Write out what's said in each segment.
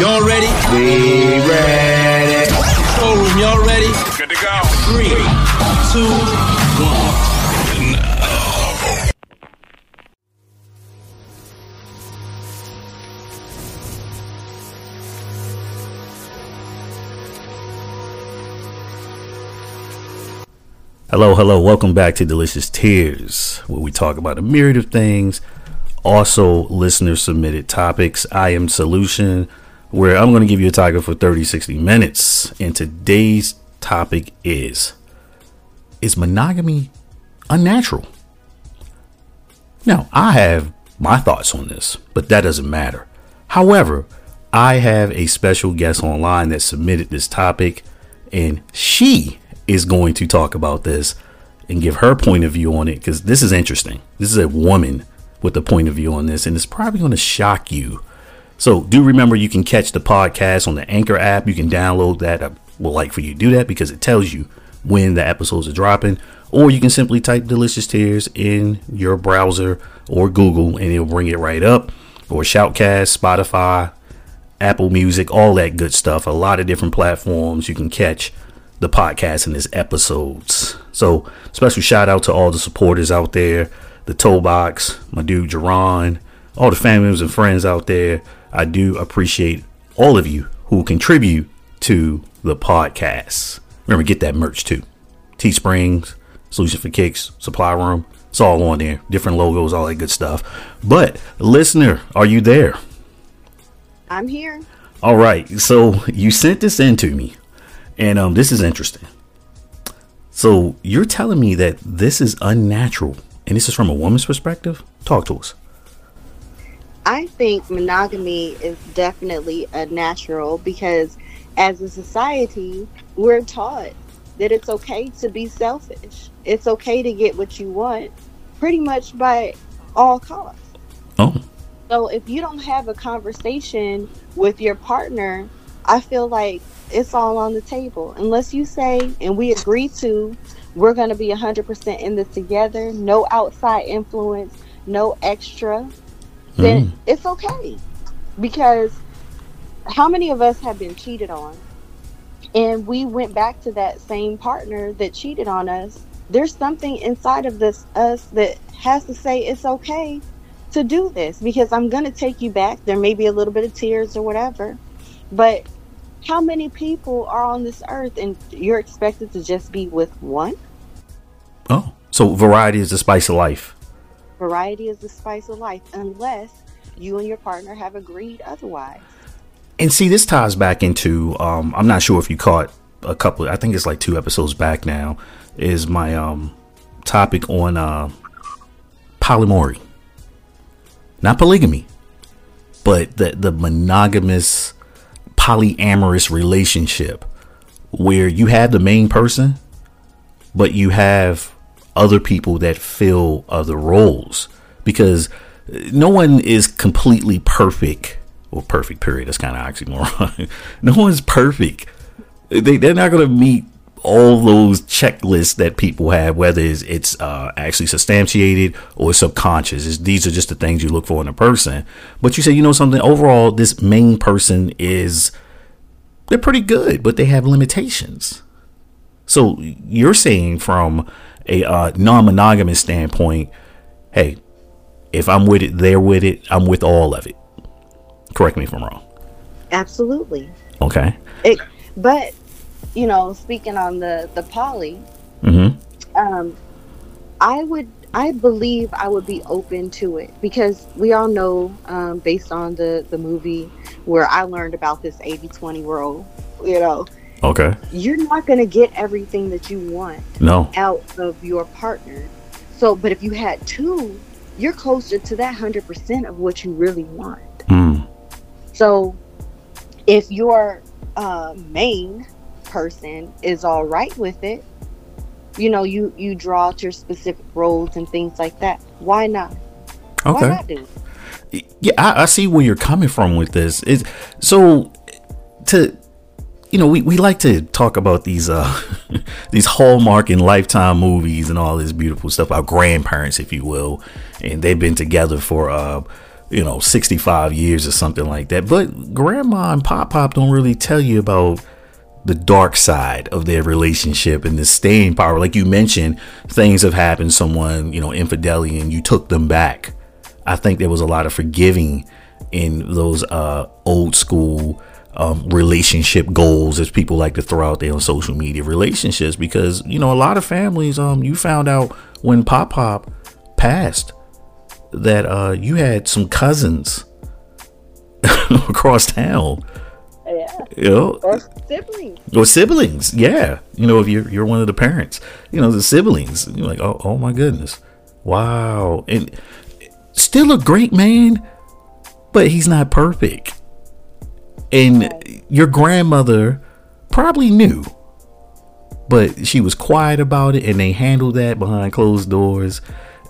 Y'all ready? We ready. Showroom, y'all ready? Good to go. Three, two, one. Hello, hello, welcome back to Delicious Tears, where we talk about a myriad of things, also listener submitted topics. I am Solution, where I'm going to give you a topic for 30, 60 minutes. And today's topic is Is monogamy unnatural? Now, I have my thoughts on this, but that doesn't matter. However, I have a special guest online that submitted this topic, and she is going to talk about this and give her point of view on it because this is interesting. This is a woman with a point of view on this, and it's probably going to shock you. So, do remember you can catch the podcast on the Anchor app. You can download that. I would like for you to do that because it tells you when the episodes are dropping. Or you can simply type Delicious Tears in your browser or Google and it'll bring it right up. Or Shoutcast, Spotify, Apple Music, all that good stuff. A lot of different platforms you can catch the podcast and its episodes. So special shout out to all the supporters out there, the toe box, my dude Jerron, all the families and friends out there. I do appreciate all of you who contribute to the podcast. Remember, get that merch too. Teesprings, Solution for Kicks, Supply Room. It's all on there. Different logos, all that good stuff. But listener, are you there? I'm here. All right. So you sent this in to me. And um, this is interesting. So you're telling me that this is unnatural, and this is from a woman's perspective? Talk to us. I think monogamy is definitely a natural because as a society, we're taught that it's okay to be selfish. It's okay to get what you want pretty much by all costs. Oh. So if you don't have a conversation with your partner, I feel like it's all on the table. Unless you say, and we agree to, we're going to be 100% in this together, no outside influence, no extra, then Mm. it's okay. Because how many of us have been cheated on? And we went back to that same partner that cheated on us. There's something inside of this us that has to say it's okay to do this because I'm going to take you back. There may be a little bit of tears or whatever. But how many people are on this earth and you're expected to just be with one? Oh. So variety is the spice of life. Variety is the spice of life, unless you and your partner have agreed otherwise. And see, this ties back into um, I'm not sure if you caught a couple. I think it's like two episodes back now. Is my um topic on uh polyamory, not polygamy, but the the monogamous polyamorous relationship where you have the main person, but you have other people that fill other roles. Because no one is completely perfect. Or perfect period. That's kind of oxymoron. No one's perfect. They, they're not going to meet all those checklists that people have whether it's, it's uh, actually substantiated or subconscious. It's, these are just the things you look for in a person. But you say you know something? Overall this main person is they're pretty good but they have limitations. So you're saying from a uh, non-monogamous standpoint, hey, if I'm with it, they're with it. I'm with all of it. Correct me if I'm wrong. Absolutely. Okay. It, but you know, speaking on the the poly, Mm-hmm. um, I would, I believe I would be open to it because we all know, um, based on the the movie where I learned about this 80-20 rule, you know, Okay. you're not going to get everything that you want No. out of your partner. So, but if you had two, you're closer to that hundred percent of what you really want. Mm. So, if your uh, main person is all right with it, you know, you you draw out your specific roles and things like that. Why not? Okay. Why not do it? Yeah, I, I see where you're coming from with this. Is so to you know, we, we like to talk about these uh these Hallmark and Lifetime movies and all this beautiful stuff. Our grandparents, if you will, and they've been together for uh you know, 65 years or something like that. But grandma and pop pop don't really tell you about the dark side of their relationship and the staying power. Like you mentioned, things have happened, someone, you know, infidelity, and you took them back. I think there was a lot of forgiving in those uh, old school um, relationship goals, as people like to throw out there on social media, relationships, because, you know, a lot of families, um, you found out when Pop Pop passed that uh, you had some cousins across town Yeah. you know, Or siblings. or siblings. Yeah, you know, if you're you're one of the parents, you know, the siblings. You're like, oh, oh my goodness, wow, and still a great man, but he's not perfect. And your grandmother probably knew, but she was quiet about it, and they handled that behind closed doors.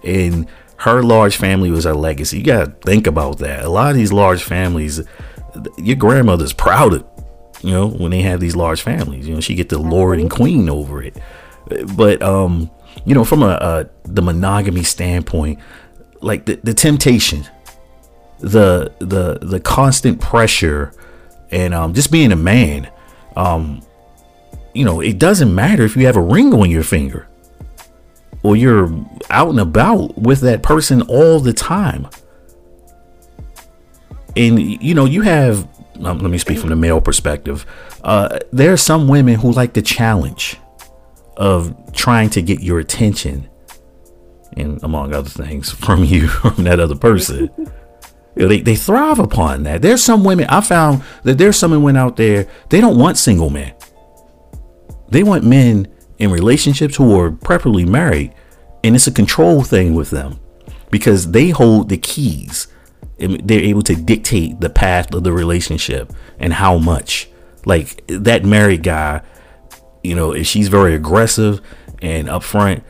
And her large family was her legacy. You gotta think about that. A lot of these large families, your grandmother's proud of you know when they have these large families you know she get the lord and queen over it but um you know from a, a the monogamy standpoint like the, the temptation the the the constant pressure and um just being a man um you know it doesn't matter if you have a ring on your finger or you're out and about with that person all the time. And you know you have um, let me speak from the male perspective. Uh, there are some women who like the challenge of trying to get your attention and among other things from you from that other person they, they thrive upon that. There's some women i found that there's some women out there they don't want single men. They want men in relationships who are preferably married and it's a control thing with them because they hold the keys and they're able to dictate the path of the relationship and how much. Like that married guy you know if she's very aggressive and upfront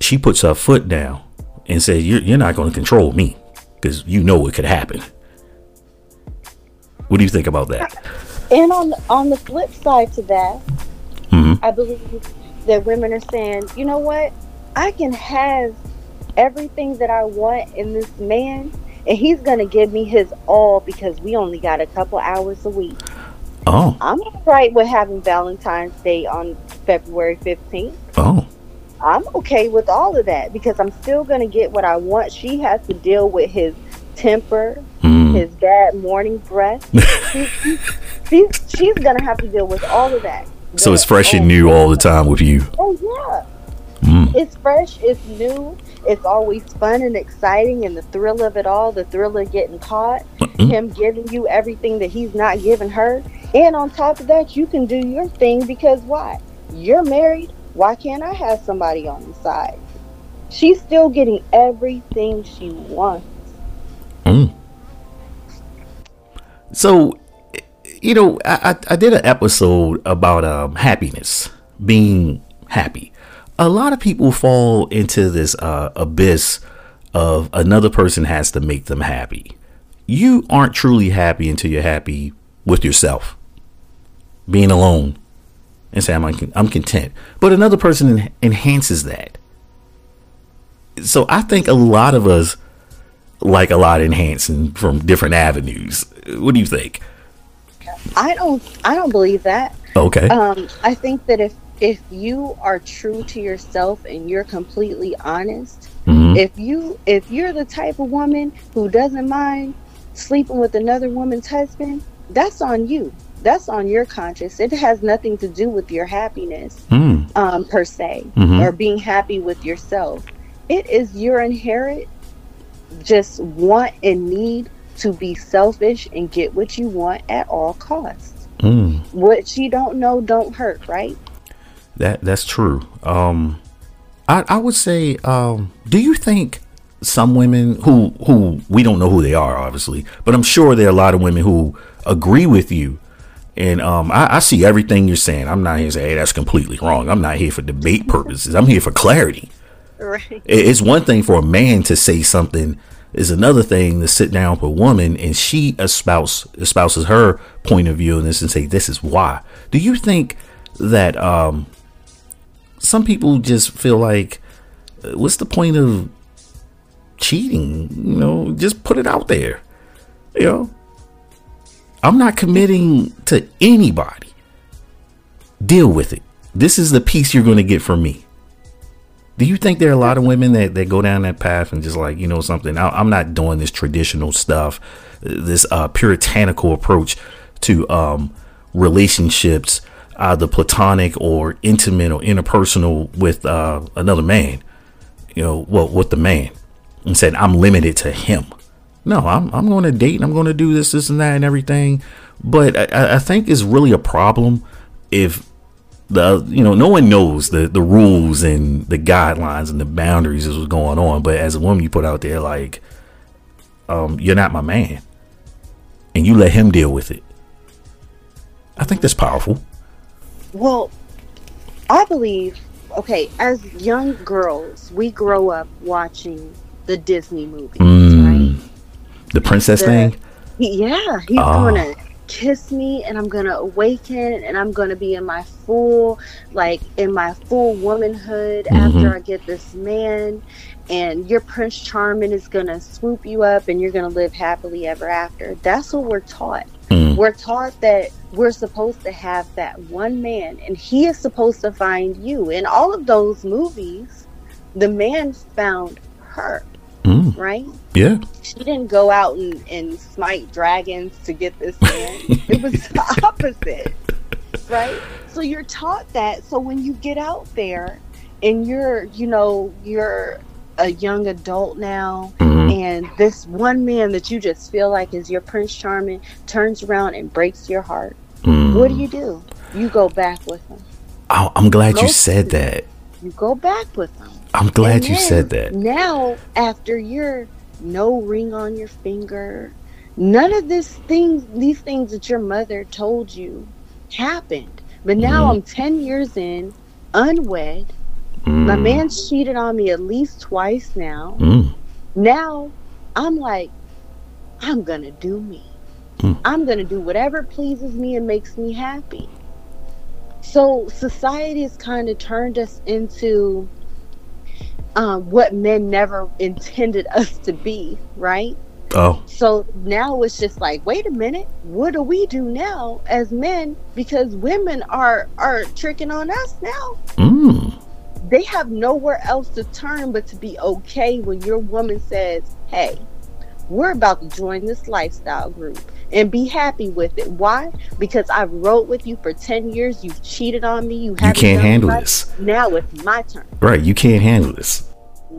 she puts her foot down and says you're, you're not going to control me because you know it could happen what do you think about that And on on the flip side to that, Mhm. I believe that women are saying, you know what, I can have everything that I want in this man, and he's gonna give me his all because we only got a couple hours a week. oh I'm all right with having Valentine's Day on February 15th. oh I'm okay with all of that because I'm still gonna get what I want. She has to deal with his temper, mm, his bad morning breath. She- she- she's, she's gonna have to deal with all of that. so it's fresh and oh, new all the time with you Oh yeah, mm, it's fresh, it's new, it's always fun and exciting, and the thrill of it all, the thrill of getting caught, mm, him giving you everything that he's not giving her, and on top of that, you can do your thing because why? You're married. Why can't I have somebody on the side? She's still getting everything she wants. mm. so you know I, I did an episode about um happiness being happy a lot of people fall into this uh, abyss of another person has to make them happy you aren't truly happy until you're happy with yourself being alone and say i'm, I'm content but another person en- enhances that so i think a lot of us like a lot enhancing from different avenues what do you think I don't. I don't believe that. okay Um, I think that if if you are true to yourself and you're completely honest, Mhm. if you if you're the type of woman who doesn't mind sleeping with another woman's husband, that's on you. That's on your conscience. It has nothing to do with your happiness, Hmm. um, per se, Mhm. or being happy with yourself. It is your inherent just want and need to be selfish and get what you want at all costs. Mm. What you don't know don't hurt, right? That that's true. Um, I I would say, um, do you think some women who who we don't know who they are, obviously, but I'm sure there are a lot of women who agree with you. And um, I, I see everything you're saying. I'm not here to say, hey, that's completely wrong. I'm not here for debate purposes. I'm here for clarity. Right. It's one thing for a man to say something. Is another thing to sit down with a woman and she espouse espouses her point of view in this and say this is why. Do you think that um, some people just feel like uh, what's the point of cheating? You know, just put it out there. You know, I'm not committing to anybody. Deal with it. This is the piece you're going to get from me. Do you think there are a lot of women that, that go down that path and just like, you know, something? I, am not doing this traditional stuff, this uh, puritanical approach to um, relationships, either platonic or intimate or interpersonal with uh, another man, you know, well, with the man, and said, I'm limited to him. No, I'm, I'm going to date and I'm going to do this, this, and that, and everything. But I, I think it's really a problem if the you know no one knows the the rules and the guidelines and the boundaries of what's going on. But as a woman you put out there like um you're not my man. And you let him deal with it. I think that's powerful. Well i believe okay as young girls we grow up watching the disney movies. Mm, the princess the, thing yeah he's oh. gonna kiss me and I'm gonna awaken and I'm gonna be in my full like in my full womanhood mm-hmm. after I get this man and your Prince Charming is gonna swoop you up and you're gonna live happily ever after. That's what we're taught. Mm. We're taught that we're supposed to have that one man and he is supposed to find you. In all of those movies, the man found her. Right? Yeah. She didn't go out and, and smite dragons to get this man. it was the opposite. Right? So you're taught that. So when you get out there and you're, you know, you're a young adult now mm-hmm. and this one man that you just feel like is your Prince Charming turns around and breaks your heart. Mm. What do you do? You go back with him. Oh, I'm glad you said that. You go back with him. I'm glad you said that. Now, after you're no ring on your finger, none of this things, these things that your mother told you happened. But now mm. I'm 10 years in, unwed. Mm. My man's cheated on me at least twice now. Mm. Now I'm like, I'm going to do me. Mm. I'm going to do whatever pleases me and makes me happy. So society has kind of turned us into um, what men never intended us to be, right? Oh. So now it's just like, wait a minute, what do we do now as men? Because women are are tricking on us now. Mm. They have nowhere else to turn but to be okay when your woman says, "Hey, we're about to join this lifestyle group." And be happy with it. Why? Because I've rode with you for 10 years. You've cheated on me. You, you can't handle this. Now it's my turn. Right. You can't handle this.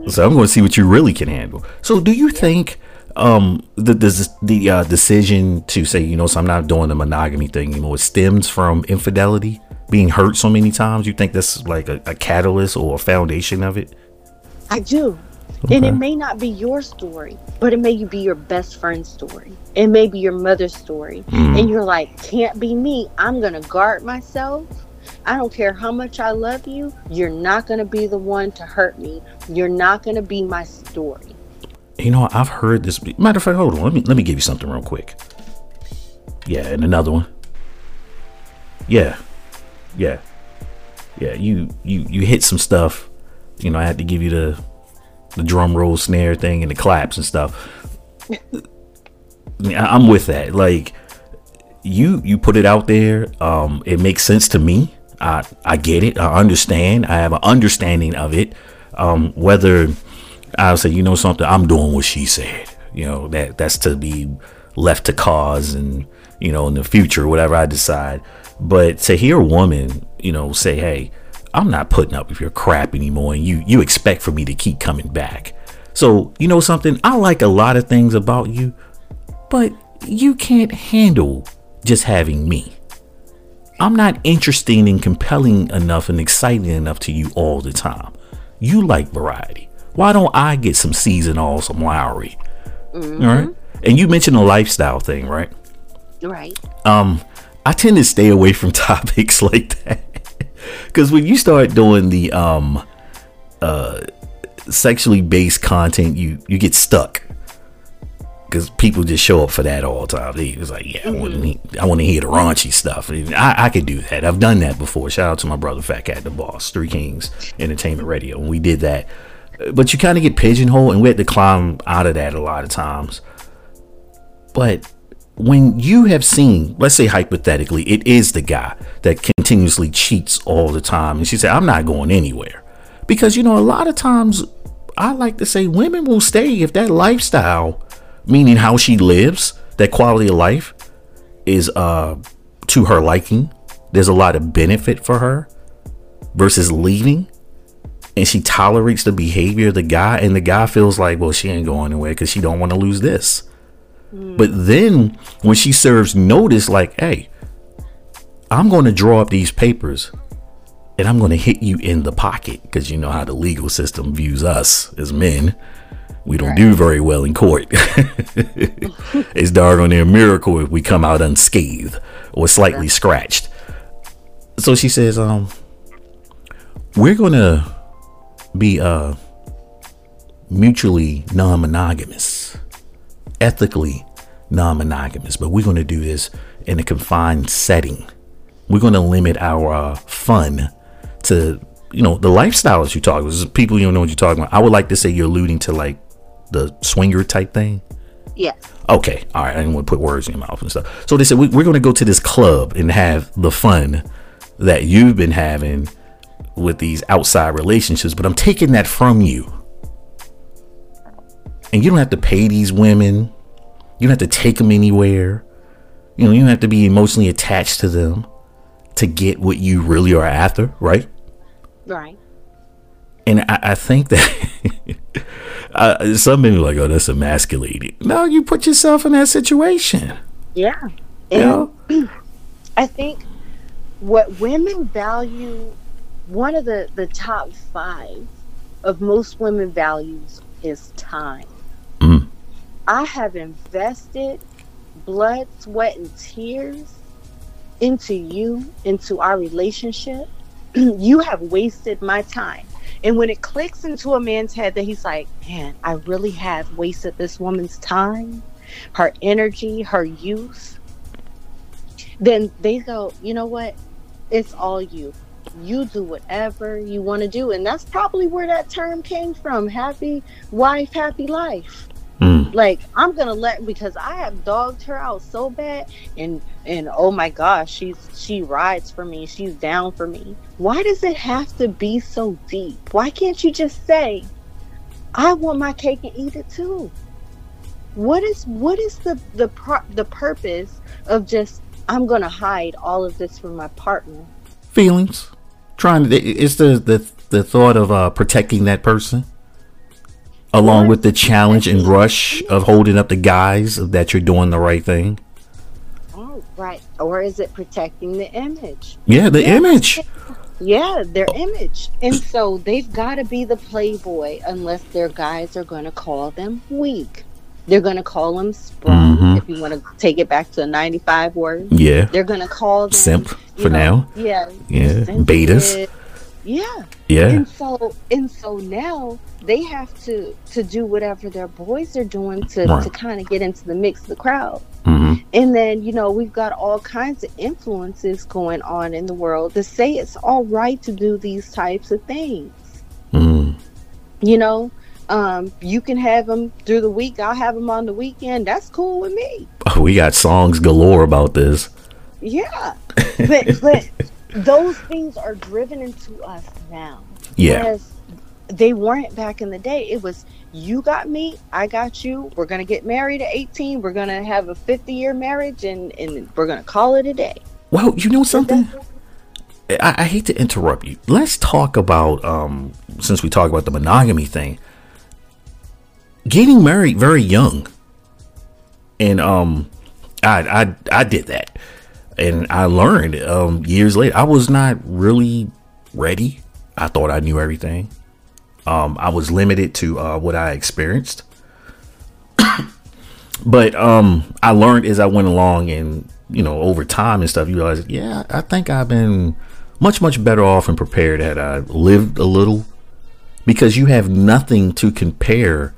So I'm going to see what you really can handle. So do you think um the the, the uh, decision to say you know so I'm not doing the monogamy thing anymore stems from infidelity being hurt so many times you think that's like a, a catalyst or a foundation of it I do Okay. And it may not be your story, but it may be your best friend's story. It may be your mother's story. Mm. And you're like, can't be me. I'm going to guard myself. I don't care how much I love you. You're not going to be the one to hurt me. You're not going to be my story. You know, I've heard this. Matter of fact, hold on. Let me let me give you something real quick. Yeah, and another one. Yeah, yeah, yeah. You you you hit some stuff. You know, I had to give you the the drum roll snare thing and the claps and stuff. I'm with that. Like you you put it out there. Um, it makes sense to me. I I get it. I understand. I have an understanding of it. Um, whether I'll say, you know something, I'm doing what she said. You know that that's to be left to cause and you know in the future whatever I decide. But to hear a woman, you know, say, hey I'm not putting up with your crap anymore, and you you expect for me to keep coming back. So you know something, I like a lot of things about you, but you can't handle just having me. I'm not interesting and compelling enough and exciting enough to you all the time. You like variety. Why don't I get some season all some Lowry? Mm-hmm. All right. And you mentioned a lifestyle thing, right? Right. Um, I tend to stay away from topics like that because when you start doing the um uh sexually based content, you you get stuck because people just show up for that all the time. They was like, yeah, mm-hmm. I want to I want to hear the raunchy stuff. I, I could do that. I've done that before. Shout out to my brother Fat Cat the Boss, Three Kings Entertainment Radio, we did that. But you kind of get pigeonholed, and we had to climb out of that a lot of times. But when you have seen, let's say hypothetically, it is the guy that continuously cheats all the time, and she said, I'm not going anywhere. Because, you know, a lot of times I like to say women will stay if that lifestyle, meaning how she lives, that quality of life, is uh to her liking. There's a lot of benefit for her versus leaving. And she tolerates the behavior of the guy, and the guy feels like, well, she ain't going anywhere because she don't want to lose this. But then when she serves notice, like, hey, I'm going to draw up these papers and I'm going to hit you in the pocket because you know how the legal system views us as men. We don't do very well in court. it's darn near a miracle if we come out unscathed or slightly scratched. So she says, um, we're going to be uh mutually non-monogamous ethically non-monogamous but we're going to do this in a confined setting. We're going to limit our uh, fun to you know the lifestyles you talk about. People you don't know what you're talking about. I would like to say you're alluding to like the swinger type thing? Yes. okay all right i didn't want to put words in your mouth and stuff. So they said we, we're going to go to this club and have the fun that you've been having with these outside relationships but i'm taking that from you. And you don't have to pay these women you don't have to take them anywhere you know you don't have to be emotionally attached to them to get what you really are after right Right. and I, I think that uh, some men are like, "Oh, that's emasculating." No, you put yourself in that situation. Yeah. You know? I think what women value, one of the, the top five of most women values is time. I have invested blood, sweat, and tears into you, into our relationship. you have wasted my time. And when it clicks into a man's head that he's like, man, I really have wasted this woman's time, her energy, her youth, then they go, you know what? It's all you. You do whatever you want to do. And that's probably where that term came from happy wife, happy life Mm. like i'm gonna let because i have dogged her out so bad and and oh my gosh she's she rides for me she's down for me. Why does it have to be so deep? Why can't you just say i want my cake and eat it too what is what is the the pro- the purpose of just i'm gonna hide all of this from my partner Feelings, trying to. It's the the the thought of uh, protecting that person, along with the challenge and rush of holding up the guise of that you're doing the right thing. oh right or is it protecting the image Yeah, the Yeah. image. Yeah, their image. And so they've got to be the playboy unless their guys are going to call them weak. They're going to call them sprung, Mhm. if you want to take it back to a 95 word. Yeah, They're going to call them simp for know, now. Yeah. Yeah, betas. Yeah. Yeah, And so and so now they have to to do whatever their boys are doing to Right. to kind of get into the mix of the crowd. hmm And then, you know, we've got all kinds of influences going on in the world to say it's all right to do these types of things. mm You know, um, you can have them through the week. I'll have them on the weekend. That's cool with me. We got songs galore about this. Yeah. But, but those things are driven into us now. Yeah, Whereas they weren't back in the day. It was you got me, I got you. We're gonna get married at 18. We're gonna have a 50 year marriage, and and we're gonna call it a day. Well, you know something? I, I hate to interrupt you. Let's talk about um since we talk about the monogamy thing. Getting married very young. And um I I I did that. And I learned um years later I was not really ready. I thought I knew everything. Um I was limited to uh what I experienced. but um I learned as I went along and you know over time and stuff you realize yeah I think I've been much much better off and prepared had I lived a little because you have nothing to compare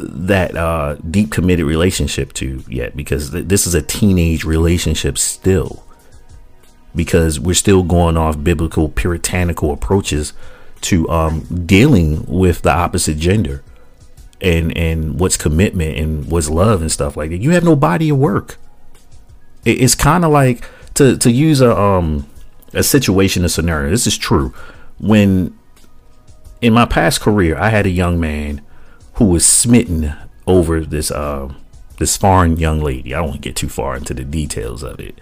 that uh deep committed relationship to yet because th- this is a teenage relationship still because we're still going off biblical puritanical approaches to um dealing with the opposite gender and and what's commitment and what's love and stuff like that. You have no body of work. It, it's kind of like to to use a um a situation, a scenario. This is true. When in my past career, I had a young man who was smitten over this uh, this foreign young lady. I don't get too far into the details of it.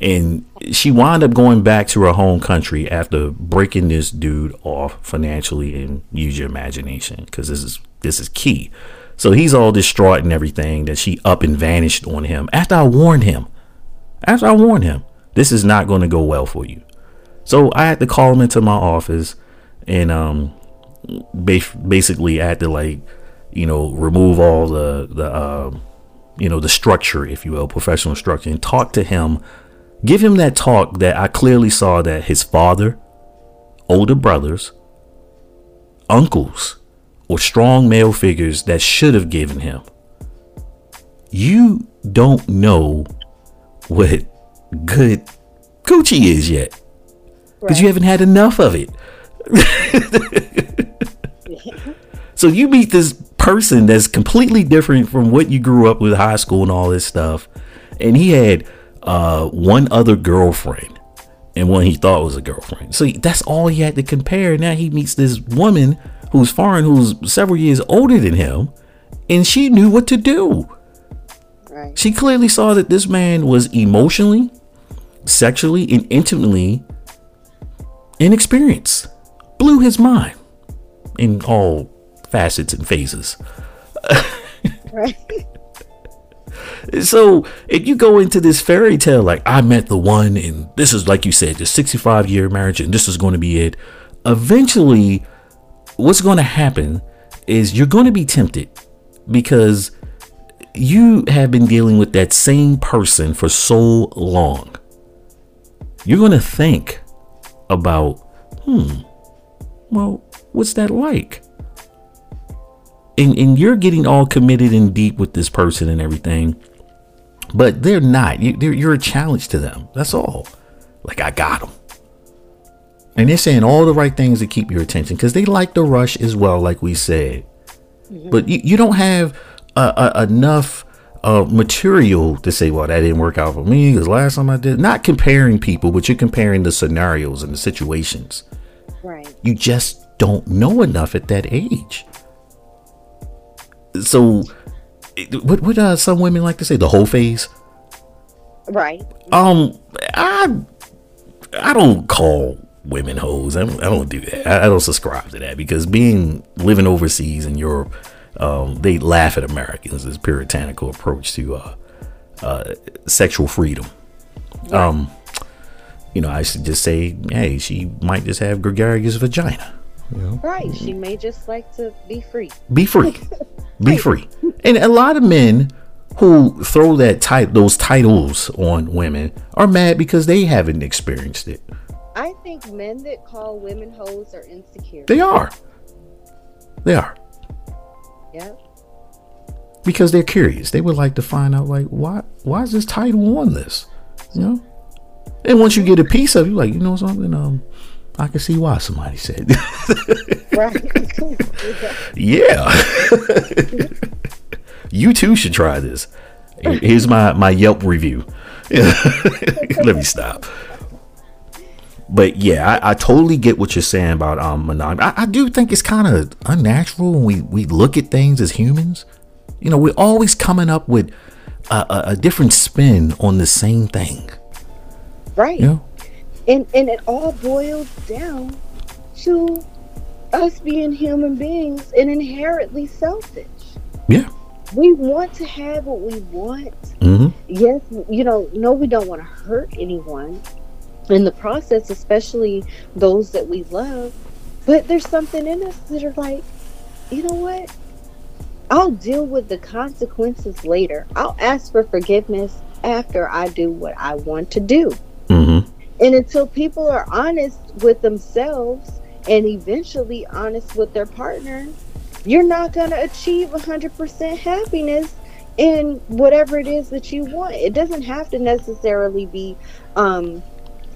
And she wound up going back to her home country after breaking this dude off financially and use your imagination because this is this is key. So he's all distraught and everything that she up and vanished on him after I warned him. After I warned him, this is not going to go well for you. So I had to call him into my office and um basically I had to like you know remove all the the uh, you know the structure if you will professional structure and talk to him. Give him that talk that I clearly saw that his father older brothers uncles or strong male figures that should have given him. You don't know what good Gucci is yet because you haven't had enough of it so you meet this person that's completely different from what you grew up with, high school and all this stuff, and he had uh, one other girlfriend and one he thought was a girlfriend. So that's all he had to compare. Now he meets this woman who's foreign, who's several years older than him, and she knew what to do. Right. She clearly saw that this man was emotionally, sexually, and intimately inexperienced. Blew his mind in all facets and phases. Right. So if you go into this fairy tale like I met the one and this is like you said, the 65 year marriage and this is going to be it, eventually what's going to happen is you're going to be tempted because you have been dealing with that same person for so long. You're going to think about, hmm, well, what's that like? And, and you're getting all committed and deep with this person and everything, but they're not. You, they're, you're a challenge to them. That's all. Like, I got them. And they're saying all the right things to keep your attention because they like the rush as well, like we said. But you, you don't have uh, uh, enough uh, material to say, well, that didn't work out for me because last time I did. Not comparing people, but you're comparing the scenarios and the situations. Right. You just don't know enough at that age. So, what what uh, some women like to say, the whole phase. Right. Um, I I don't call women hoes. I don't, I don't do that. I, I don't subscribe to that because being living overseas in Europe, um, they laugh at Americans. This puritanical approach to uh, uh, sexual freedom. Um, you know, I should just say, hey, she might just have gregarious vagina. Right. She may just like to be free. Be free. Be free. And a lot of men who throw that type those titles on women are mad because they haven't experienced it. I think men that call women hoes are insecure. They are. They are. Yep. Because they're curious. They would like to find out like why why is this title on this? You know? And once you get a piece of it, you're like, you know something, um, I can see why somebody said. Right. yeah. you too should try this. Here's my, my Yelp review. Let me stop. But yeah, I, I totally get what you're saying about um monogamy. I, I do think it's kind of unnatural when we, we look at things as humans. You know, we're always coming up with a, a, a different spin on the same thing. right. You know? And and it all boils down to us being human beings and inherently selfish. Yeah. We want to have what we want. hmm Yes, you know, no, we don't want to hurt anyone in the process, especially those that we love. But there's something in us that are like, you know what? I'll deal with the consequences later. I'll ask for forgiveness after I do what I want to do. And until people are honest with themselves and eventually honest with their partner, you're not going to achieve 100% happiness in whatever it is that you want. It doesn't have to necessarily be um,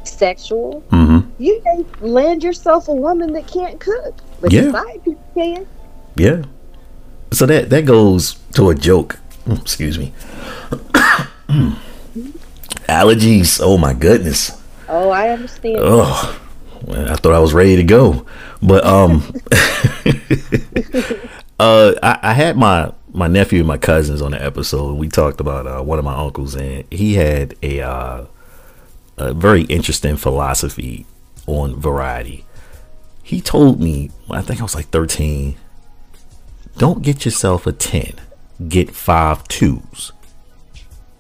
sexual. hmm You may land yourself a woman that can't cook, but Yeah. piece can. Yeah. so that that goes to a joke. Excuse me. Allergies. Oh my goodness. Oh, I understand. Oh, I thought I was ready to go, but um, uh, I, I had my my nephew and my cousins on the episode. We talked about uh, one of my uncles, and he had a uh, a very interesting philosophy on variety. He told me, I think I was like thirteen. Don't get yourself a ten. Get five twos.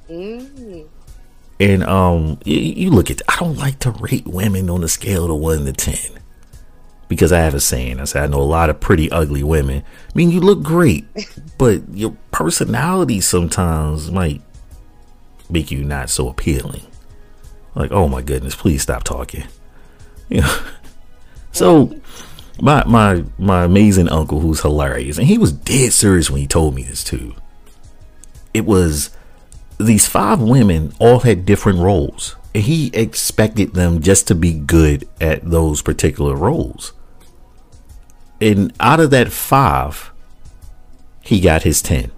Mm. And um, you, you look at. I don't like to rate women on a scale of one to ten, because I have a saying. I say I know a lot of pretty ugly women. I mean, you look great, but your personality sometimes might make you not so appealing. Like, oh my goodness, please stop talking. You know. So, my my my amazing uncle, who's hilarious, and he was dead serious when he told me this too. It was these five women all had different roles and he expected them just to be good at those particular roles. And out of that five he got his 10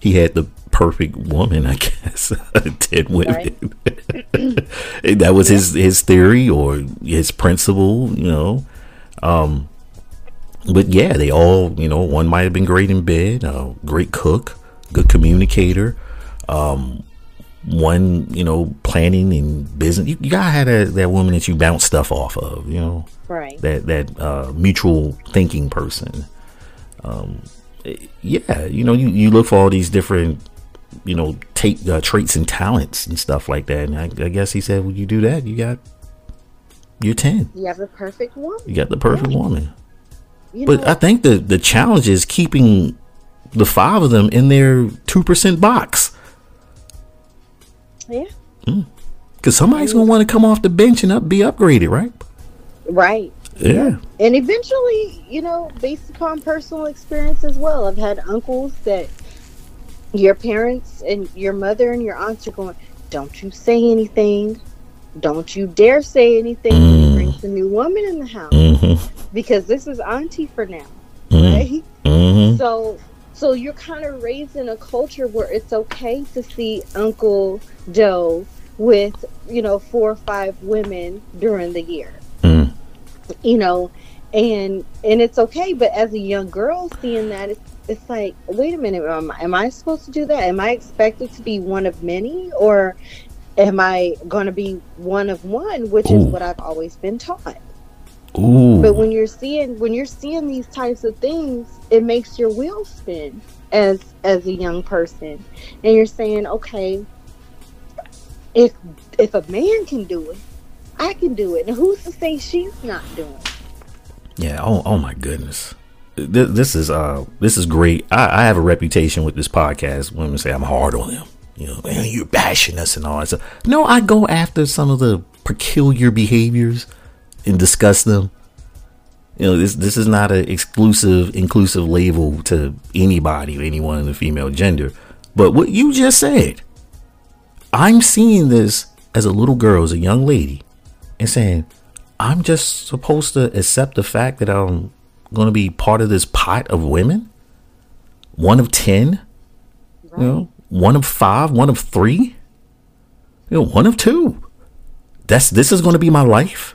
he had the perfect woman i guess 10 women. That was his his theory or his principle you know? Um but yeah they all you know one might have been great in bed a great cook good communicator um, one, you know, planning and business. You, you gotta have that, that woman that you bounce stuff off of, you know, Right. that that uh, mutual thinking person. Um, yeah, you know, you, you look for all these different, you know, take uh, traits and talents and stuff like that. And I, I guess he said, when you do that, you got your ten. You have the perfect woman. You got the perfect woman. You But know, I think the the challenge is keeping the five of them in their two percent box. Yeah. Because somebody's gonna want to come off the bench and up, be upgraded, right? Right. Yeah. And eventually, you know, based upon personal experience as well, I've had uncles that your parents and your mother and your aunts are going, don't you say anything. Don't you dare say anything when you bring the new woman in the house Mm-hmm. because this is auntie for now. Mm-hmm. Right? Mm-hmm. So so you're kind of raised in a culture where it's okay to see Uncle Joe with, you know, four or five women during the year. Mm. You know, and and it's okay, but as a young girl seeing that it's it's like, wait a minute, am, am I supposed to do that? Am I expected to be one of many or am I going to be one of one, which is what I've always been taught. Ooh. But when you're seeing when you're seeing these types of things, it makes your wheels spin as as a young person, and you're saying, okay, if if a man can do it, I can do it. And who's to say she's not doing? it? yeah. Oh. Oh my goodness. This, this is uh. This is great. I, I have a reputation with this podcast. Women say I'm hard on them. You know, man, you're bashing us and all that stuff. No, I go after some of the peculiar behaviors and discuss them. You know, this this is not an exclusive, inclusive label to anybody, anyone in the female gender. But what you just said, I'm seeing this as a little girl, as a young lady, and saying, I'm just supposed to accept the fact that I'm going to be part of this pot of women, one of ten, you know, one of five, one of three, you know, one of two. That's this is going to be my life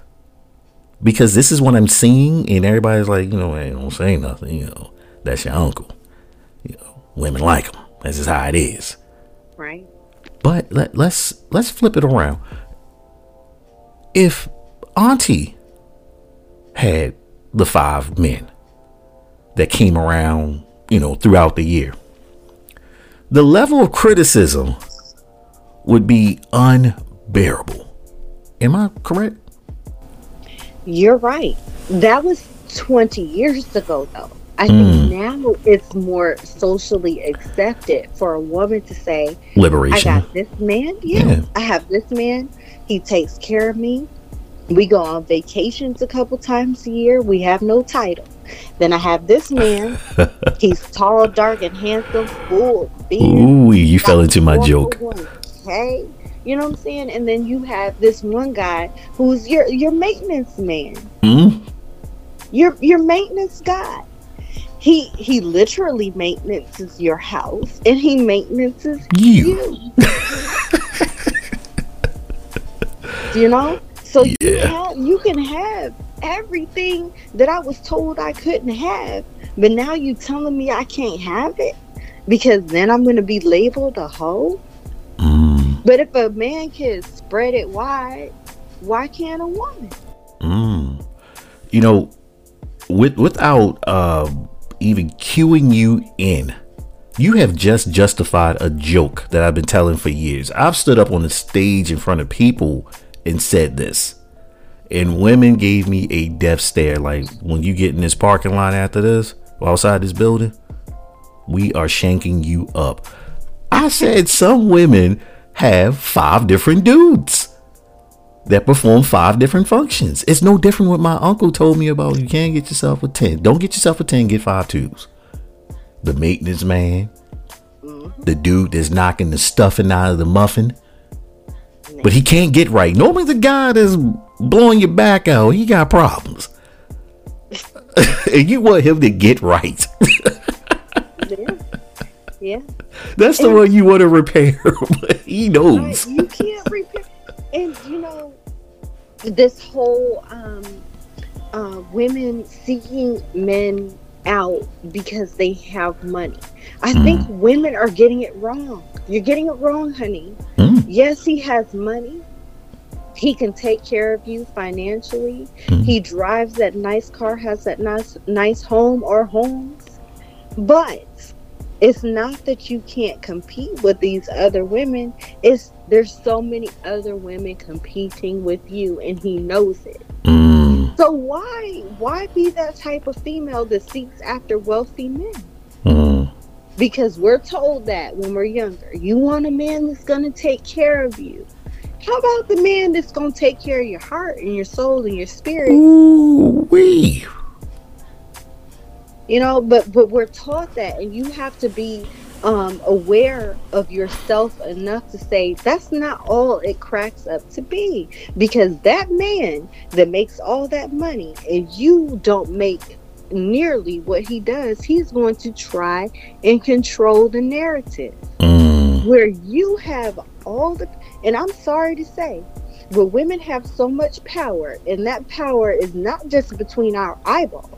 because this is what I'm seeing, and everybody's like, you know, hey, don't say nothing, you know, that's your uncle. You know, women like him. This is how it is. Right? But let, let's let's flip it around. If Auntie had the five men that came around, you know, throughout the year, the level of criticism would be unbearable. Am I correct? You're right. That was 20 years ago, though. I think hmm. now it's more socially accepted for a woman to say, Liberation. I got this man. Yeah, Yeah. I have this man. He takes care of me. We go on vacations a couple times a year. We have no title. Then I have this man. He's tall, dark, and handsome, full of beard. Ooh, you fell into my joke. Okay, you know what I'm saying? And then you have this one guy who's your your maintenance man. Hmm? Your your maintenance guy. He he literally maintenances your house and he maintenances You. you. you know? So you Yeah. have you can have everything that I was told I couldn't have, but now you telling me I can't have it because then I'm gonna be labeled a hoe. But if a man can spread it wide, why can't a woman? mm. You know, with without uh, even cueing you in, you have just justified a joke that I've been telling for years. I've stood up on the stage in front of people and said this. And women gave me a death stare like when you get in this parking lot after this, outside this building, we are shanking you up. I said some women have five different dudes that perform five different functions. It's no different what my uncle told me about. You can't get yourself a 10. Don't get yourself a 10, get five twos. The maintenance man, mm-hmm. the dude that's knocking the stuffing out of the muffin. But he can't get right. Normally the guy that's blowing your back out, he got problems. and you want him to get right. Yeah. Yeah. That's the one you want to repair. he Right, knows. you can't repair. And you know, this whole um, uh, women seeking men out because they have money. I think women are getting it wrong. You're getting it wrong, honey. Mm. Yes, he has money. He can take care of you financially. Mhm. He drives that nice car, has that nice nice home or homes. But it's not that you can't compete with these other women. It's there's so many other women competing with you and he knows it. Mm, So why why be that type of female that seeks after wealthy men? mm, Because we're told that when we're younger. You want a man that's gonna take care of you. How about the man that's gonna take care of your heart and your soul and your spirit? Ooh, wee. You know but but we're taught that and you have to be um aware of yourself enough to say that's not all it cracks up to be because that man that makes all that money and you don't make nearly what he does he's going to try and control the narrative. Mm, where you have all the and I'm sorry to say but women have so much power and that power is not just between our eyeballs.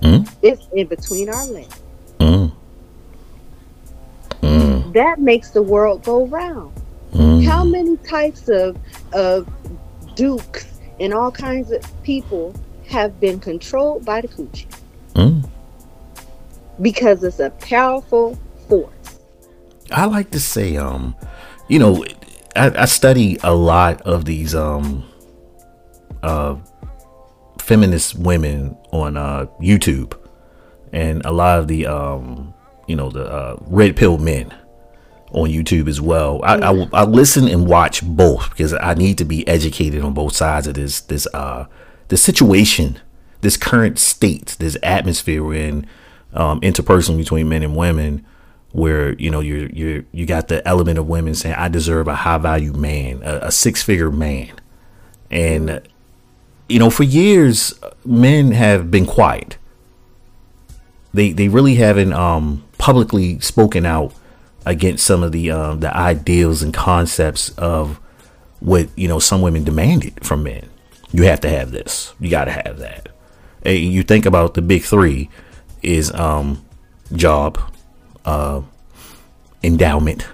Mm. It's in between our legs. Mm, mm, that makes the world go round. Mm. how many types of of dukes and all kinds of people have been controlled by the coochie? Mm. because it's a powerful force. I like to say, um, you know, I, I study a lot of these um, uh, feminist women on uh, YouTube, and a lot of the um, you know, the uh, red pill men on YouTube as well. I, I I listen and watch both because I need to be educated on both sides of this this uh this situation, this current state, this atmosphere we're in, um, interpersonally between men and women where you know you're you're you got the element of women saying I deserve a high value man, a, a six figure man, and you know for years men have been quiet. They they really haven't um publicly spoken out against some of the um the ideals and concepts of what you know some women demanded from men. You have to have this. You got to have that. And you think about the big three is um job, uh, endowment,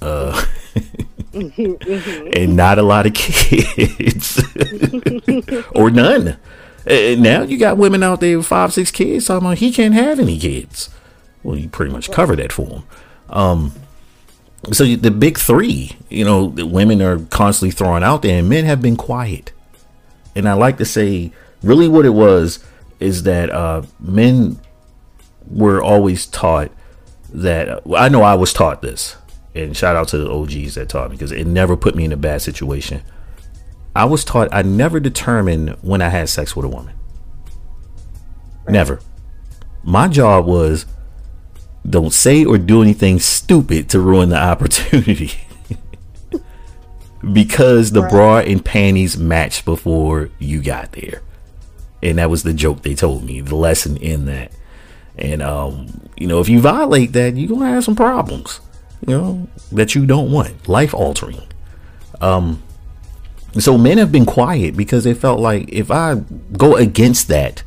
uh, and not a lot of kids or none. And now you got women out there with five, six kids talking about he can't have any kids. Well, you pretty much covered that for him. Um, so the big three, you know, women are constantly throwing out there, and men have been quiet. And I like to say, really, what it was is that uh, men were always taught that well, I know I was taught this, and shout out to the OGs that taught me because it never put me in a bad situation. I was taught I never determined when I had sex with a woman. Never. My job was don't say or do anything stupid to ruin the opportunity. because the Right. bra and panties matched before you got there. And that was the joke they told me, the lesson in that. And um, you know, if you violate that, you're gonna have some problems. You know that you don't want, life altering. Um, so men have been quiet because they felt like if I go against that,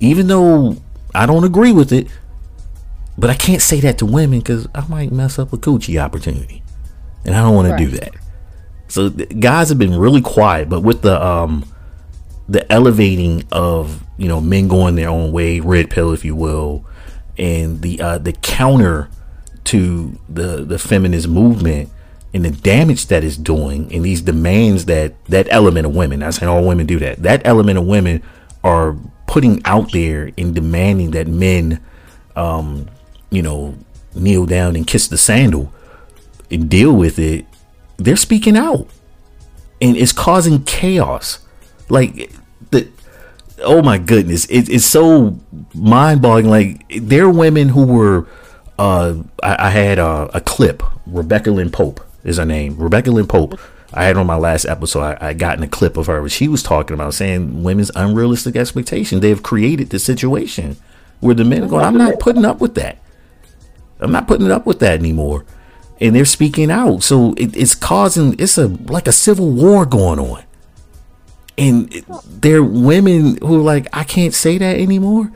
even though I don't agree with it, but I can't say that to women because I might mess up a coochie opportunity, and I don't want right. to do that. So guys have been really quiet, but with the um the elevating of you know men going their own way, red pill, if you will, and the uh, the counter to the the feminist movement and the damage that it's doing and these demands that that element of women not saying all women do that that element of women are putting out there and demanding that men um you know kneel down and kiss the sandal and deal with it they're speaking out. And it's causing chaos. Like the oh my goodness it, it's so mind-boggling. Like there are women who were uh i, I had a clip rebecca lynn pope is her name. Rebecca Lynn Pope. I had on my last episode, I, I gotten a clip of her. She was talking about saying women's unrealistic expectation. They have created the situation where the men are going, I'm not putting up with that. I'm not putting up with that anymore. And they're speaking out. So it, it's causing, it's a like a civil war going on. And there are women who are like, I can't say that anymore.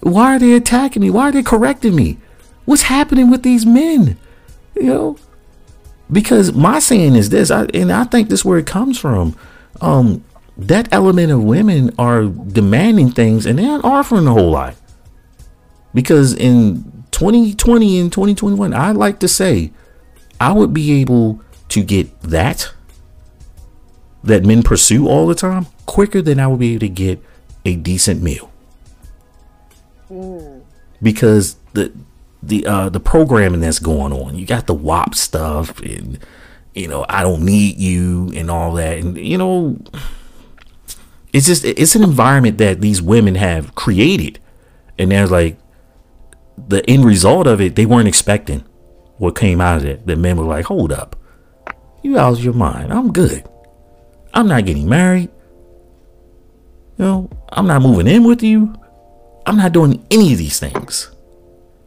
Why are they attacking me? Why are they correcting me? What's happening with these men? You know, because my saying is this, I, and I think this is where it comes from. Um, that element of women are demanding things and they're not offering a whole lot. Because in 2020 and 2021, I like to say I would be able to get that that men pursue all the time quicker than I would be able to get a decent meal. Mm. Because the the uh the programming that's going on. You got the WAP stuff and you know, I don't need you and all that. And you know it's just it's an environment that these women have created. And there's like the end result of it, they weren't expecting what came out of it. The men were like, Hold up. You out of your mind. I'm good. I'm not getting married. You know, I'm not moving in with you. I'm not doing any of these things.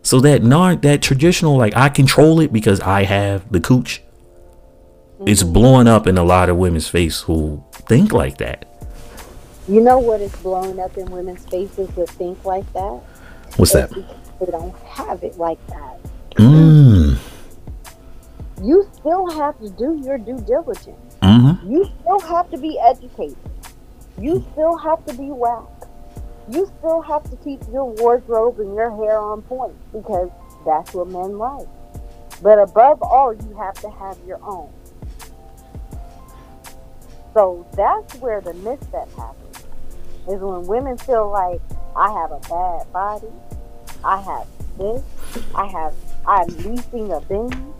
So that non that traditional like I control it because I have the cooch. Mm-hmm. It's blowing up in a lot of women's face who think like that. You know what is blowing up in women's faces that think like that? What's that? They don't have it like that. Mm. You still have to do your due diligence. Mm-hmm. You still have to be educated. You still have to be whacked you still have to keep your wardrobe and your hair on point because that's what men like. But above all, you have to have your own. So that's where the misstep happens. Is when women feel like I have a bad body, I have this, I have I'm leasing a thing.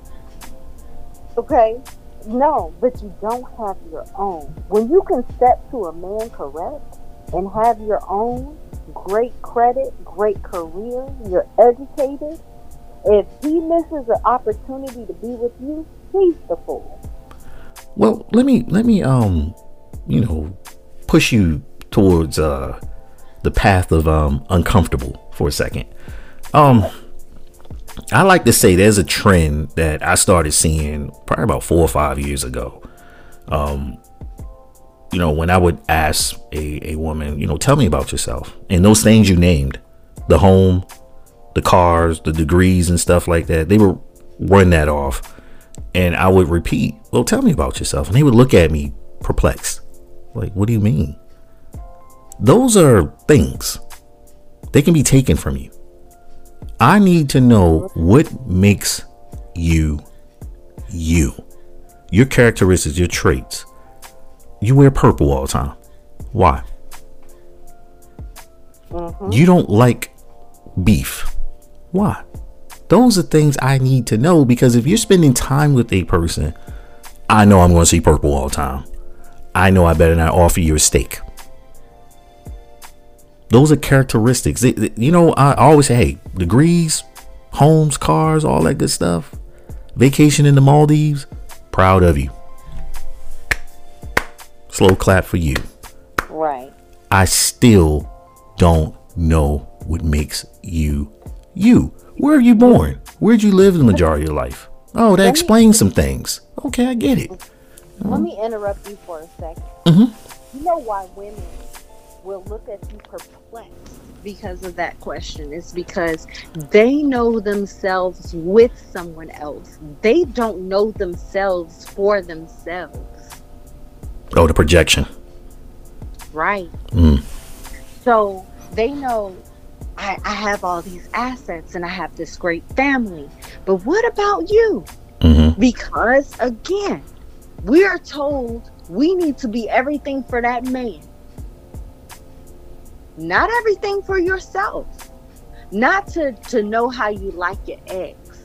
Okay? No, but you don't have your own. When you can step to a man correct and have your own, great credit, great career, you're educated. If he misses an opportunity to be with you, he's the fool. Well, let me let me um, you know, push you towards uh the path of um uncomfortable for a second. Um I like to say there's a trend that I started seeing probably about four or five years ago. Um, you know, when I would ask a, a woman, you know, tell me about yourself and those things you named, the home, the cars, the degrees and stuff like that, they would run that off. And I would repeat, well, tell me about yourself. And they would look at me perplexed. Like, what do you mean? Those are things. They can be taken from you. I need to know what makes you you. Your characteristics, your traits you wear purple all the time. Why? Mm-hmm. You don't like beef. Why? Those are things I need to know because if you're spending time with a person, I know I'm going to see purple all the time. I know I better not offer you a steak. Those are characteristics. You know, I always say, hey, degrees, homes, cars, all that good stuff. Vacation in the Maldives, proud of you. Slow clap for you. Right. I still don't know what makes you You. Where are you born? Where'd you live the majority of your life? Oh, that explains some things. Okay, I get it. Let me interrupt you for a 2nd Mm-hmm. You know why women will look at you perplexed because of that question? It's because they know themselves with someone else. They don't know themselves for themselves. Oh, the projection. Right. Mm. So they know I, I have all these assets and I have this great family. But what about you? Mm-hmm. Because again, we are told we need to be everything for that man. Not everything for yourself. Not to, to know how you like your eggs.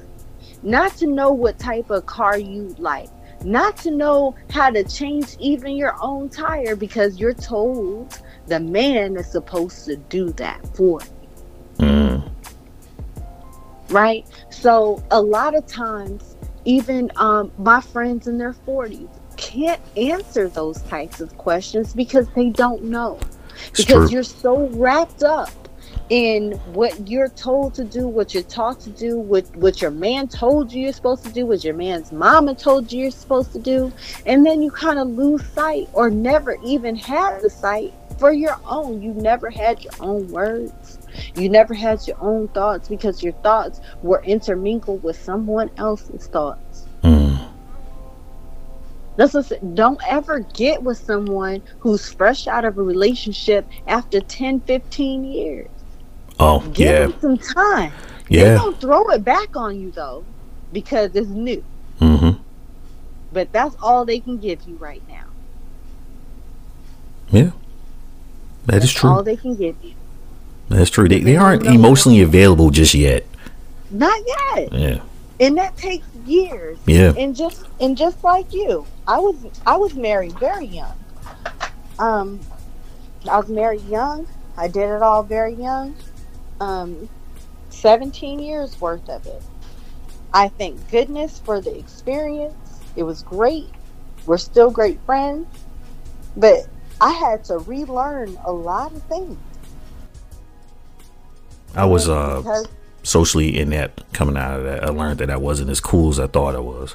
Not to know what type of car you like. Not to know how to change even your own tire because you're told the man is supposed to do that for you Mm. right? So a lot of times, even um, my friends in their 40s can't answer those types of questions because they don't know. It's because true. you're so wrapped up in what you're told to do, what you're taught to do, what what your man told you you're supposed to do, what your man's mama told you you're supposed to do, and then you kind of lose sight or never even had the sight for your own. You never had your own words. You never had your own thoughts because your thoughts were intermingled with someone else's thoughts. Mm. That's what, don't ever get with someone who's fresh out of a relationship after 10, 15 years. Oh, Give yeah. them some time. Yeah. They don't throw it back on you though, because it's new. Mm-hmm. But that's all they can give you right now. Yeah. That is That's all true. they can give you. That's true. They, they aren't emotionally available just yet. Not yet. Yeah. And that takes years. Yeah. And just and just like you, I was I was married very young. Um, I was married young. I did it all very young. Um, seventeen years worth of it. I thank goodness for the experience. It was great. We're still great friends, but I had to relearn a lot of things. I was uh Because- socially inept coming out of that. I learned that I wasn't as cool as I thought I was.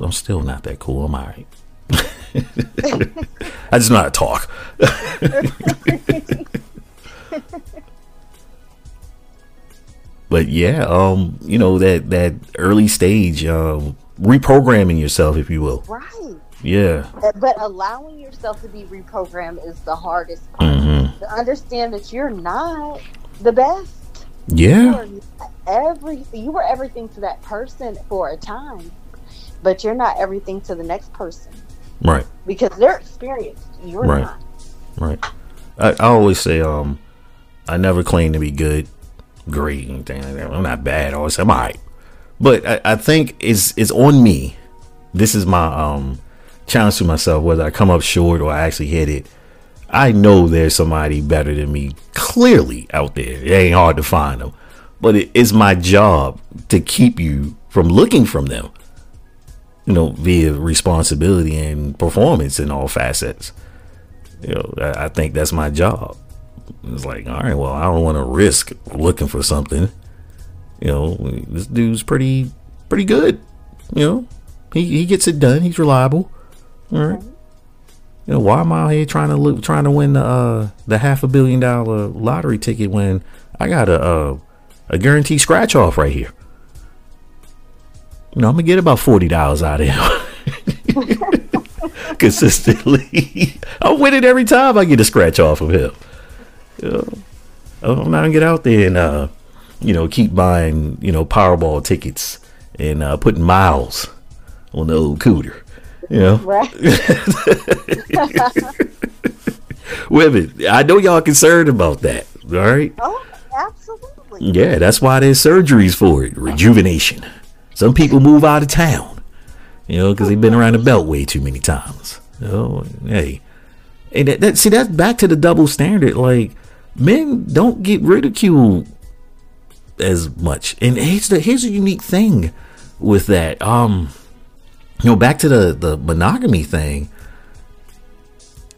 I'm still not that cool. I'm alright. I just know how to talk. but yeah, um, you know that that early stage, um, reprogramming yourself, if you will. right. Yeah. But allowing yourself to be reprogrammed is the hardest part. hmm To understand that you're not the best. Yeah. You every you were everything to that person for a time, but you're not everything to the next person Right. because they're experienced. You're Right. not. Right. I, I always say, um, I never claim to be good, great, and anything like that. I'm not bad. Say I'm alright. But I, I think it's it's on me. This is my um challenge to myself, whether I come up short or I actually hit it. I know there's somebody better than me clearly out there. It ain't hard to find them. But it is my job to keep you from looking from them. You know, via responsibility and performance in all facets you know, I, I think that's my job. It's like, all right, well, I don't want to risk looking for something. You know, this dude's pretty, pretty good. You know, he he gets it done. He's reliable. All right. You know, why am I here trying to look, trying to win the uh, the half a billion dollar lottery ticket when I got a uh, a guaranteed scratch off right here? You know, I'm gonna get about forty dollars out of him. consistently. I win it every time I get a scratch off of him. Know, I'm not gonna get out there and uh, you know keep buying you know Powerball tickets and uh, putting miles on the old cooter. You know, Right. women. I know y'all concerned about that. All right. oh, absolutely. Yeah, that's why there's surgeries for it. Rejuvenation. Some people move out of town, you know, because they've been around the beltway too many times. You know, hey, and that, that see that's back to the double standard. Like men don't get ridiculed as much, and here's the here's a unique thing with that. Um, you know, back to the the monogamy thing.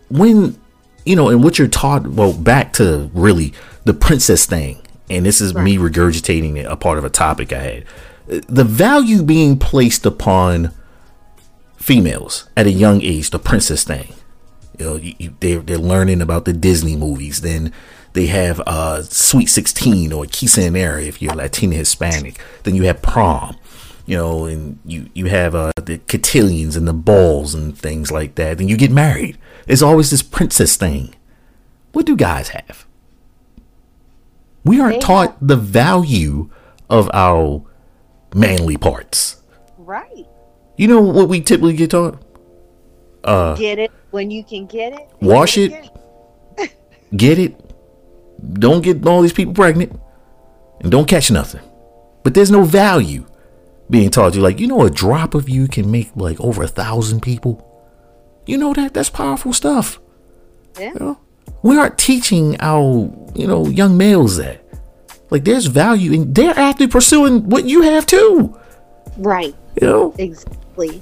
When you know, and what you're taught, well, back to really the princess thing and this is me regurgitating a part of a topic I had. The value being placed upon females at a young age, the princess thing. You know, you, you, they're they're learning about the Disney movies. Then they have uh, Sweet Sixteen or Quinceañera if you're Latina Hispanic. Then you have prom. You know, and you you have uh, the cotillions and the balls and things like that. Then you get married. It's always this princess thing. What do guys have? We aren't taught the value of our manly parts. Right. You know what we typically get taught? Uh, get it when you can get it. Wash Get it. Get it. Don't get all these people pregnant. And don't catch nothing. But there's no value being taught you. Like, you know, a drop of you can make like over a thousand people. You know that? That's powerful stuff. Yeah. You know? We aren't teaching our, you know, young males that. Like, there's value and they're actually pursuing what you have too. Right. You know? Exactly.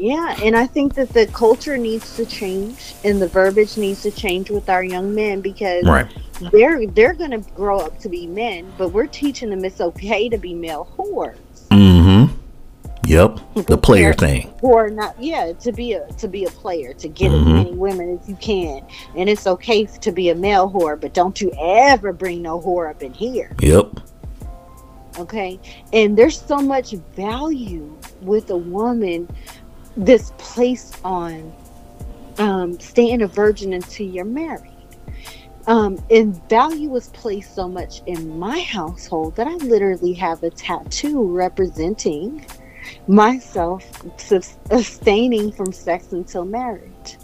Yeah, and I think that the culture needs to change and the verbiage needs to change with our young men because Right. they're they're gonna grow up to be men, but we're teaching them it's okay to be male whores. Mm-hmm. Yep. The player thing. Or not yeah, to be a to be a player, to get Mhm. as many women as you can. And it's okay to be a male whore, but don't you ever bring no whore up in here. Yep. okay and there's so much value with a woman that's place on um, staying a virgin until you're married um, and value was placed so much in my household that i literally have a tattoo representing myself abstaining from sex until marriage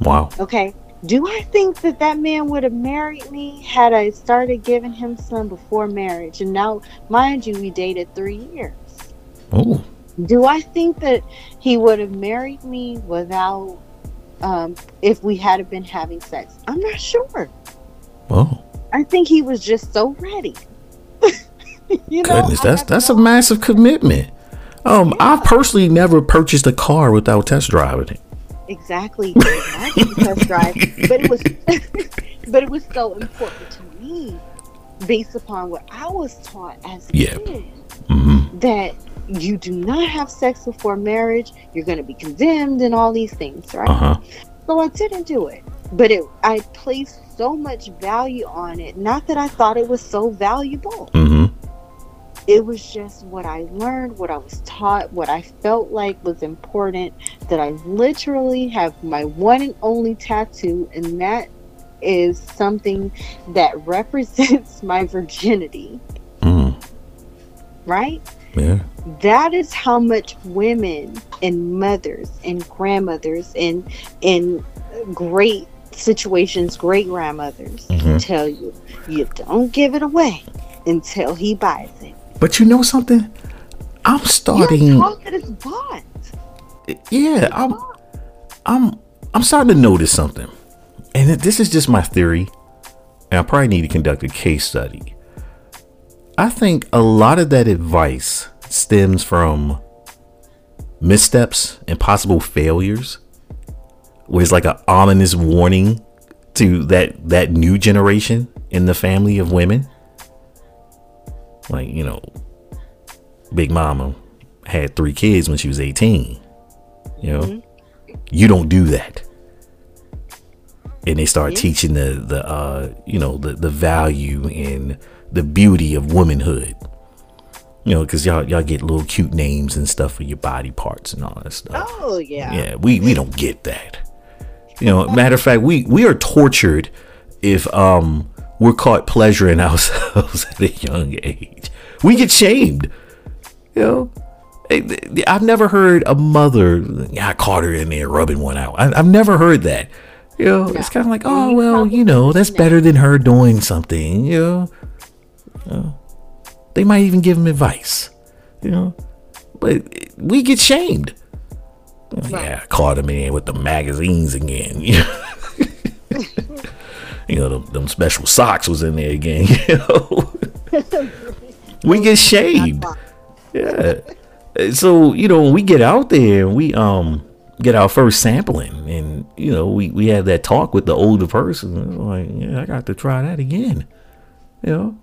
Wow. okay do I think that that man would have married me had I started giving him some before marriage? And now, mind you, we dated three years. Oh. Do I think that he would have married me without, um, if we had been having sex? I'm not sure. Oh. I think he was just so ready. you know, Goodness, that's that's a massive commitment. Um, I personally never purchased a car without test driving it. exactly test drive, but it was, but it was so important to me, based upon what I was taught as a Yeah. kid. hmm that you do not have sex before marriage, you're going to be condemned and all these things, right? Uh huh. So I didn't do it. But it I placed so much value on it. Not that I thought it was so valuable. hmm It was just what I learned, what I was taught, what I felt like was important. That I literally have my one and only tattoo, and that is something that represents my virginity, Mm. right? Yeah. that is how much women and mothers and grandmothers and and great situations great grandmothers Mhm. tell you you don't give it away until he buys it But you know something? I'm starting. that it's bought Yeah, I'm. I'm. I'm starting to notice something, and this is just my theory. And I probably need to conduct a case study. I think a lot of that advice stems from missteps and possible failures, where it's like an ominous warning to that that new generation in the family of women. Like you know, Big Mama had three kids when she was eighteen. You know, you don't do that. And they start Yeah. teaching the the uh you know the the value and the beauty of womanhood. You know, because y'all y'all get little cute names and stuff for your body parts and all that stuff. oh yeah Yeah, we we don't get that. You know, matter of fact, we we are tortured if um we're caught pleasuring ourselves at a young age. We get shamed. You know, Hey, th- th- I've never heard a mother. Yeah, I caught her in there rubbing one out. I, I've never heard that. You know, it's kind of like, oh well, you know, that's better than her doing something. You know, You know, they might even give him advice. You know, but we get shamed. Yeah, I caught him in with the magazines again. You know, you know them, them special socks was in there again. You know, we get shamed. Yeah. So you know, we get out there and we um get our first sampling, and you know, we we have that talk with the older person. Like, yeah, I got to try that again. You know,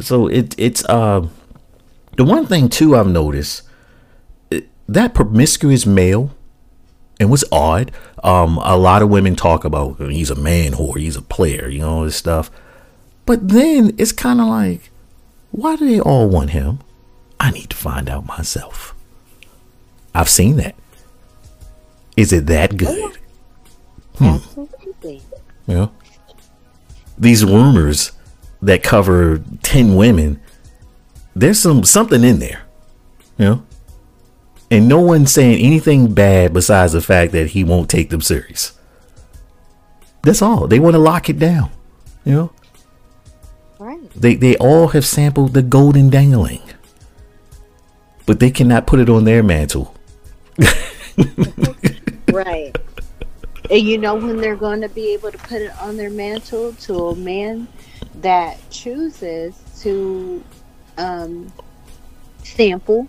So it it's uh the one thing too I've noticed that promiscuous male and what's odd, um, a lot of women talk about he's a man whore, he's a player, you know, this stuff. But then it's kind of like, why do they all want him? I need to find out myself. I've seen that. Is it that good? Absolutely. You know, these rumors that cover ten women, there's some something in there. You know, and no one's saying anything bad besides the fact that he won't take them serious. That's all. They want to lock it down. You know, Right. they they all have sampled the golden dangling, but they cannot put it on their mantle. Right. And you know when they're going to be able to put it on their mantle to a man that chooses to um, sample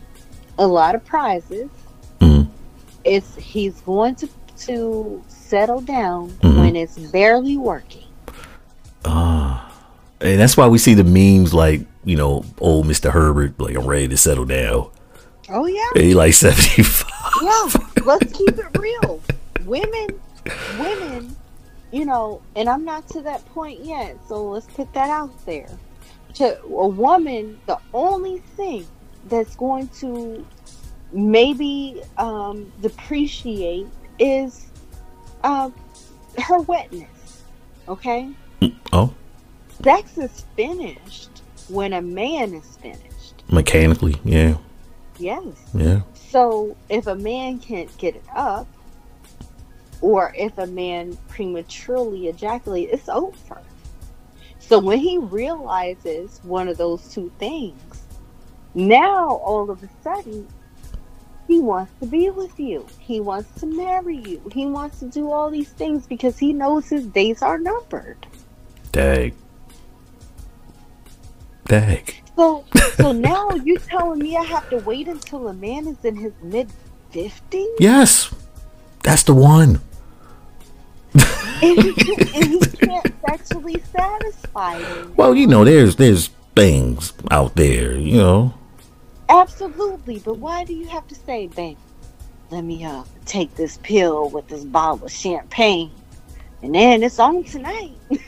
a lot of prizes. Mhm. It's he's going to to settle down Mhm. when it's barely working. Ah, And that's why we see the memes like, you know, old Mr. Herbert, like, I'm ready to settle down. Oh yeah, And he like 75. yeah. Let's keep it real. Women, women, you know, and I'm not to that point yet. So let's put that out there. To a woman, the only thing that's going to maybe um, depreciate is uh, her wetness. Okay, Oh, sex is finished when a man is finished. mechanically. Yeah. Yes. Yeah. So if a man can't get it up, or if a man prematurely ejaculates, it's over. So when he realizes one of those two things, now all of a sudden he wants to be with you. He wants to marry you. He wants to do all these things because he knows his days are numbered. Dag. Dag. So so now you're telling me I have to wait until a man is in his mid fifties? Yes. That's the one. and he can't, sexually satisfy. Well, you know, there's there's things out there, you know. Absolutely, but why do you have to say, babe, let me uh take this pill with this bottle of champagne, and then it's on tonight?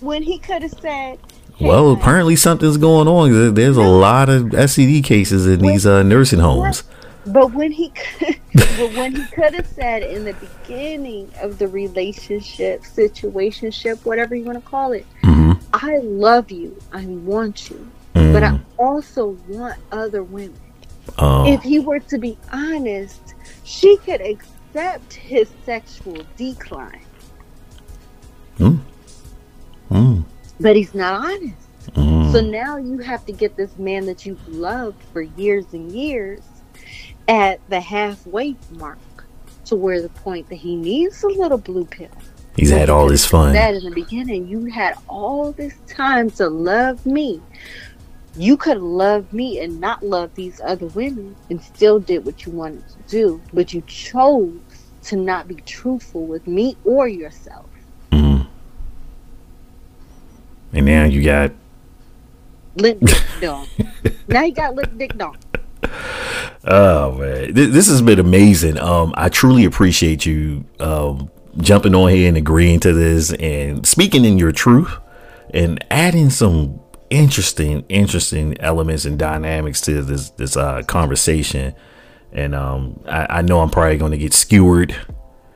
when he could have said, hey, Well, apparently something's going on. There's a lot of STD cases in these uh, nursing homes. But when he could, but when he could have said in the beginning of the relationship, situationship, whatever you want to call it, hmm I love you, I want you, Mm. but I also want other women. Oh, If he were to be honest, she could accept his sexual decline, mm, but he's not honest. mm. So now you have to get this man that you've loved for years and years at the halfway mark to where the point that he needs a little blue pill. He's had all this fun. That in the beginning, you had all this time to love me. You could loved me and not love these other women and still did what you wanted to do, but you chose to not be truthful with me or yourself. Mm. And now you got Lip dick dog. now you got lip dick dog. Oh man, Th- this has been amazing. Um, I truly appreciate you um jumping on here and agreeing to this and speaking in your truth and adding some interesting, interesting elements and dynamics to this this uh conversation. And um, I, I know I'm probably going to get skewered.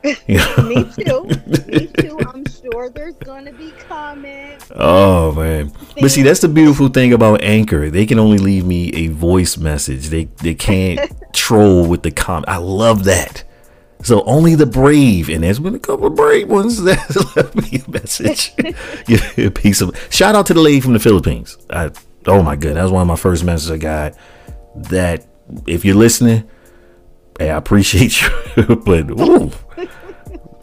Me too. Me too. I'm sure there's gonna be comments. Oh man. But see that's the beautiful thing about Anchor. They can only leave me a voice message. They they can't troll with the comment. I love that. So only the brave, and there's been a couple of brave ones that left me a message. a piece of shout out to the lady from the Philippines. I, oh my god, that was one of my first messages I got. That if you're listening, hey, I appreciate you. but ooh,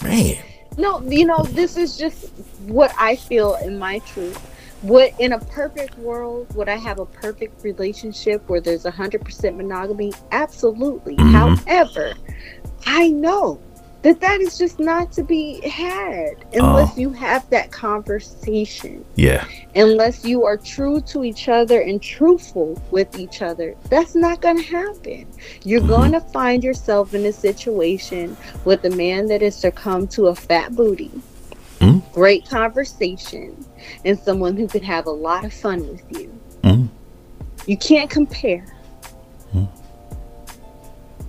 man. No, you know, this is just what I feel in my truth. What in a perfect world would I have a perfect relationship where there's a hundred percent monogamy? Absolutely. Mhm. However, I know that that is just not to be had unless you have that conversation. Yeah. Unless you are true to each other and truthful with each other, that's not going to happen. You're Mhm. going to find yourself in a situation with a man that has succumbed to a fat booty, Mhm. great conversation, and someone who could have a lot of fun with you. Mhm. You can't compare.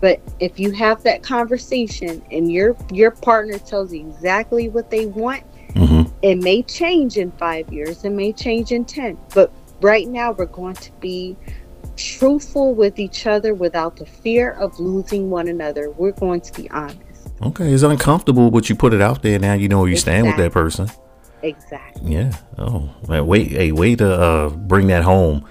But if you have that conversation and your your partner tells you exactly what they want, hmm it may change in five years, it may change in ten. But right now we're going to be truthful with each other without the fear of losing one another. We're going to be honest. Okay. It's uncomfortable, but you put it out there. Now you know where you stand with that person. Exactly. Yeah. Oh, man, wait, hey, way to uh, bring that home.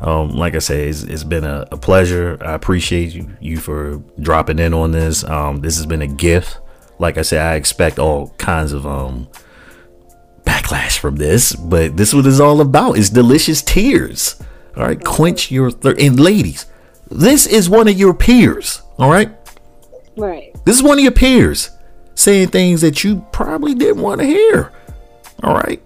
Um, like I say, it's, it's been a, a pleasure. I appreciate you, you for dropping in on this. Um, this has been a gift. Like I said, I expect all kinds of um backlash from this, but this is what it's all about. It's delicious tears. All right, quench your thirst. And ladies, this is one of your peers. All right, Right. this is one of your peers saying things that you probably didn't want to hear. All right.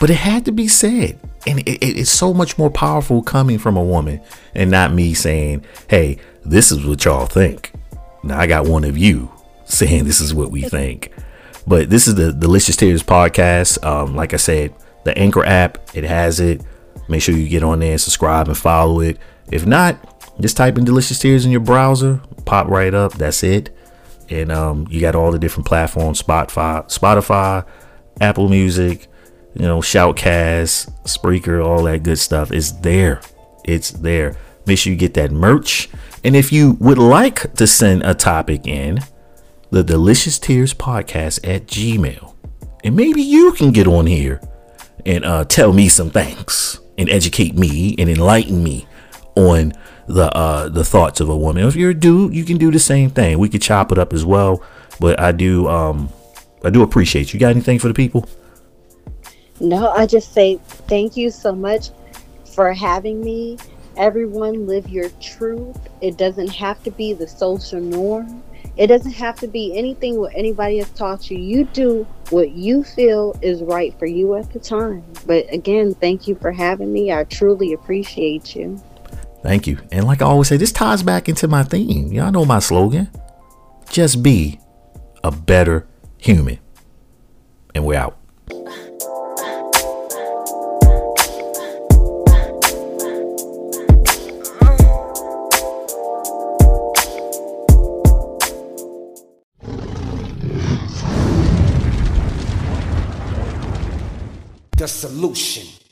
But it had to be said. And it, it- it's so much more powerful coming from a woman and not me saying, hey, this is what y'all think. Now I got one of you saying this is what we think. But this is the Delicious Tears podcast. Um, like I said, the Anchor app, it has it. Make sure you get on there and subscribe and follow it. If not, just type in Delicious Tears in your browser, pop right up. That's it. And um, you got all the different platforms: Spotify, Spotify, Apple Music, you know, Shoutcast, Spreaker, all that good stuff. It's there. It's there. Make sure you get that merch. And if you would like to send a topic in, the Delicious Tears Podcast at Gmail, and maybe you can get on here and uh, tell me some things and educate me and enlighten me on the uh, the thoughts of a woman. If you're a dude, you can do the same thing. We could chop it up as well. But I do um I do appreciate you. Got anything for the people? No, I just say thank you so much for having me. Everyone live your truth. It doesn't have to be the social norm. It doesn't have to be anything what anybody has taught you. You do what you feel is right for you at the time. But again, thank you for having me. I truly appreciate you. Thank you. And like I always say, this ties back into my theme. Y'all know my slogan. Just be a better human. And we're out. The solution.